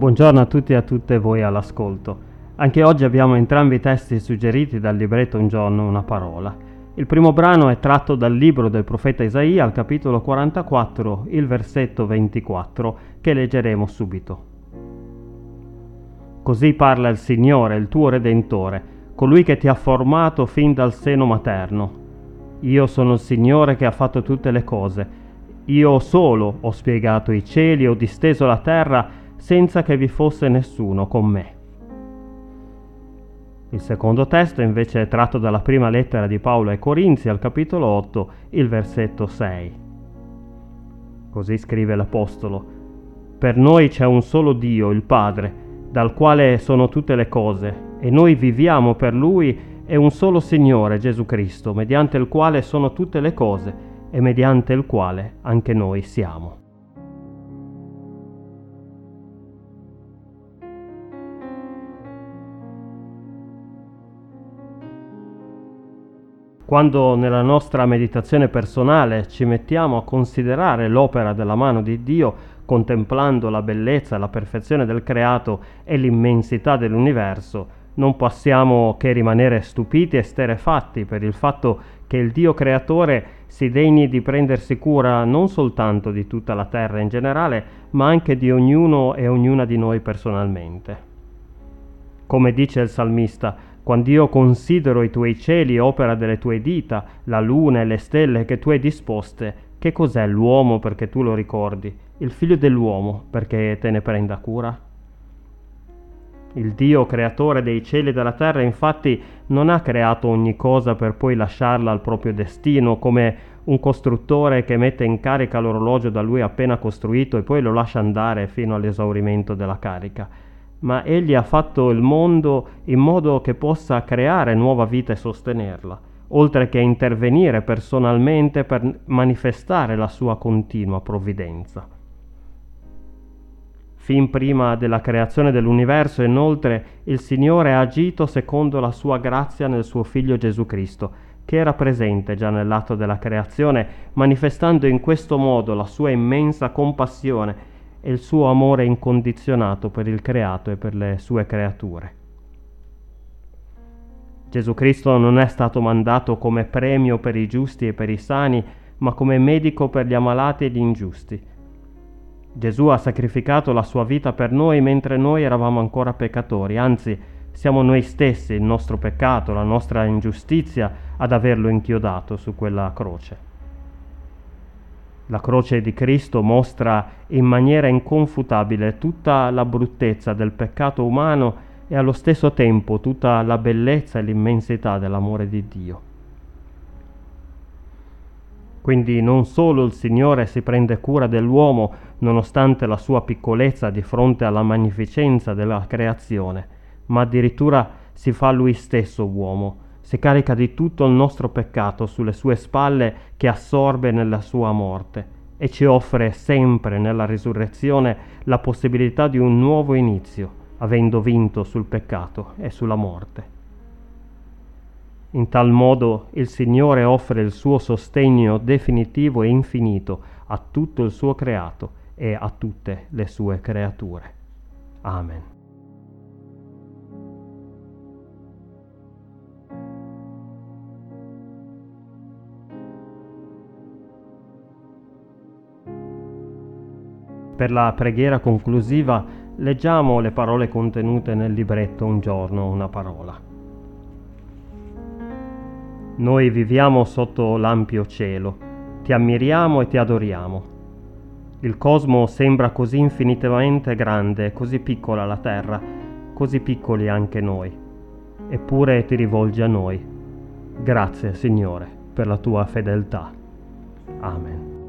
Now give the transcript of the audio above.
Buongiorno a tutti e a tutte voi all'ascolto. Anche oggi abbiamo entrambi i testi suggeriti dal libretto Un giorno una parola. Il primo brano è tratto dal libro del profeta Isaia al capitolo 44, il versetto 24, che leggeremo subito. Così parla il Signore, il tuo Redentore, colui che ti ha formato fin dal seno materno. Io sono il Signore che ha fatto tutte le cose. Io solo ho spiegato i cieli, ho disteso la terra, senza che vi fosse nessuno con me. Il secondo testo invece è tratto dalla prima lettera di Paolo ai Corinzi al capitolo 8, il versetto 6. Così scrive l'Apostolo, Per noi c'è un solo Dio, il Padre, dal quale sono tutte le cose, e noi viviamo per Lui e un solo Signore, Gesù Cristo, mediante il quale sono tutte le cose e mediante il quale anche noi siamo. Quando nella nostra meditazione personale ci mettiamo a considerare l'opera della mano di Dio, contemplando la bellezza, la perfezione del creato e l'immensità dell'universo, non possiamo che rimanere stupiti e sterefatti per il fatto che il Dio creatore si degni di prendersi cura non soltanto di tutta la terra in generale, ma anche di ognuno e ognuna di noi personalmente. Come dice il salmista, quando io considero i tuoi cieli, opera delle tue dita, la luna e le stelle che tu hai disposte, che cos'è l'uomo perché tu lo ricordi? Il figlio dell'uomo perché te ne prenda cura? Il Dio creatore dei cieli e della terra infatti non ha creato ogni cosa per poi lasciarla al proprio destino come un costruttore che mette in carica l'orologio da lui appena costruito e poi lo lascia andare fino all'esaurimento della carica ma egli ha fatto il mondo in modo che possa creare nuova vita e sostenerla, oltre che intervenire personalmente per manifestare la sua continua provvidenza. Fin prima della creazione dell'universo, inoltre, il Signore ha agito secondo la sua grazia nel suo Figlio Gesù Cristo, che era presente già nell'atto della creazione, manifestando in questo modo la sua immensa compassione e il suo amore incondizionato per il creato e per le sue creature. Gesù Cristo non è stato mandato come premio per i giusti e per i sani, ma come medico per gli ammalati e gli ingiusti. Gesù ha sacrificato la sua vita per noi mentre noi eravamo ancora peccatori, anzi siamo noi stessi, il nostro peccato, la nostra ingiustizia, ad averlo inchiodato su quella croce. La croce di Cristo mostra in maniera inconfutabile tutta la bruttezza del peccato umano e allo stesso tempo tutta la bellezza e l'immensità dell'amore di Dio. Quindi non solo il Signore si prende cura dell'uomo nonostante la sua piccolezza di fronte alla magnificenza della creazione, ma addirittura si fa lui stesso uomo, si carica di tutto il nostro peccato sulle sue spalle che assorbe nella sua morte e ci offre sempre nella risurrezione la possibilità di un nuovo inizio, avendo vinto sul peccato e sulla morte. In tal modo il Signore offre il suo sostegno definitivo e infinito a tutto il suo creato e a tutte le sue creature. Amen. Per la preghiera conclusiva leggiamo le parole contenute nel libretto Un giorno una parola. Noi viviamo sotto l'ampio cielo, ti ammiriamo e ti adoriamo. Il cosmo sembra così infinitamente grande, così piccola la terra, così piccoli anche noi. Eppure ti rivolgi a noi. Grazie, Signore, per la tua fedeltà. Amen.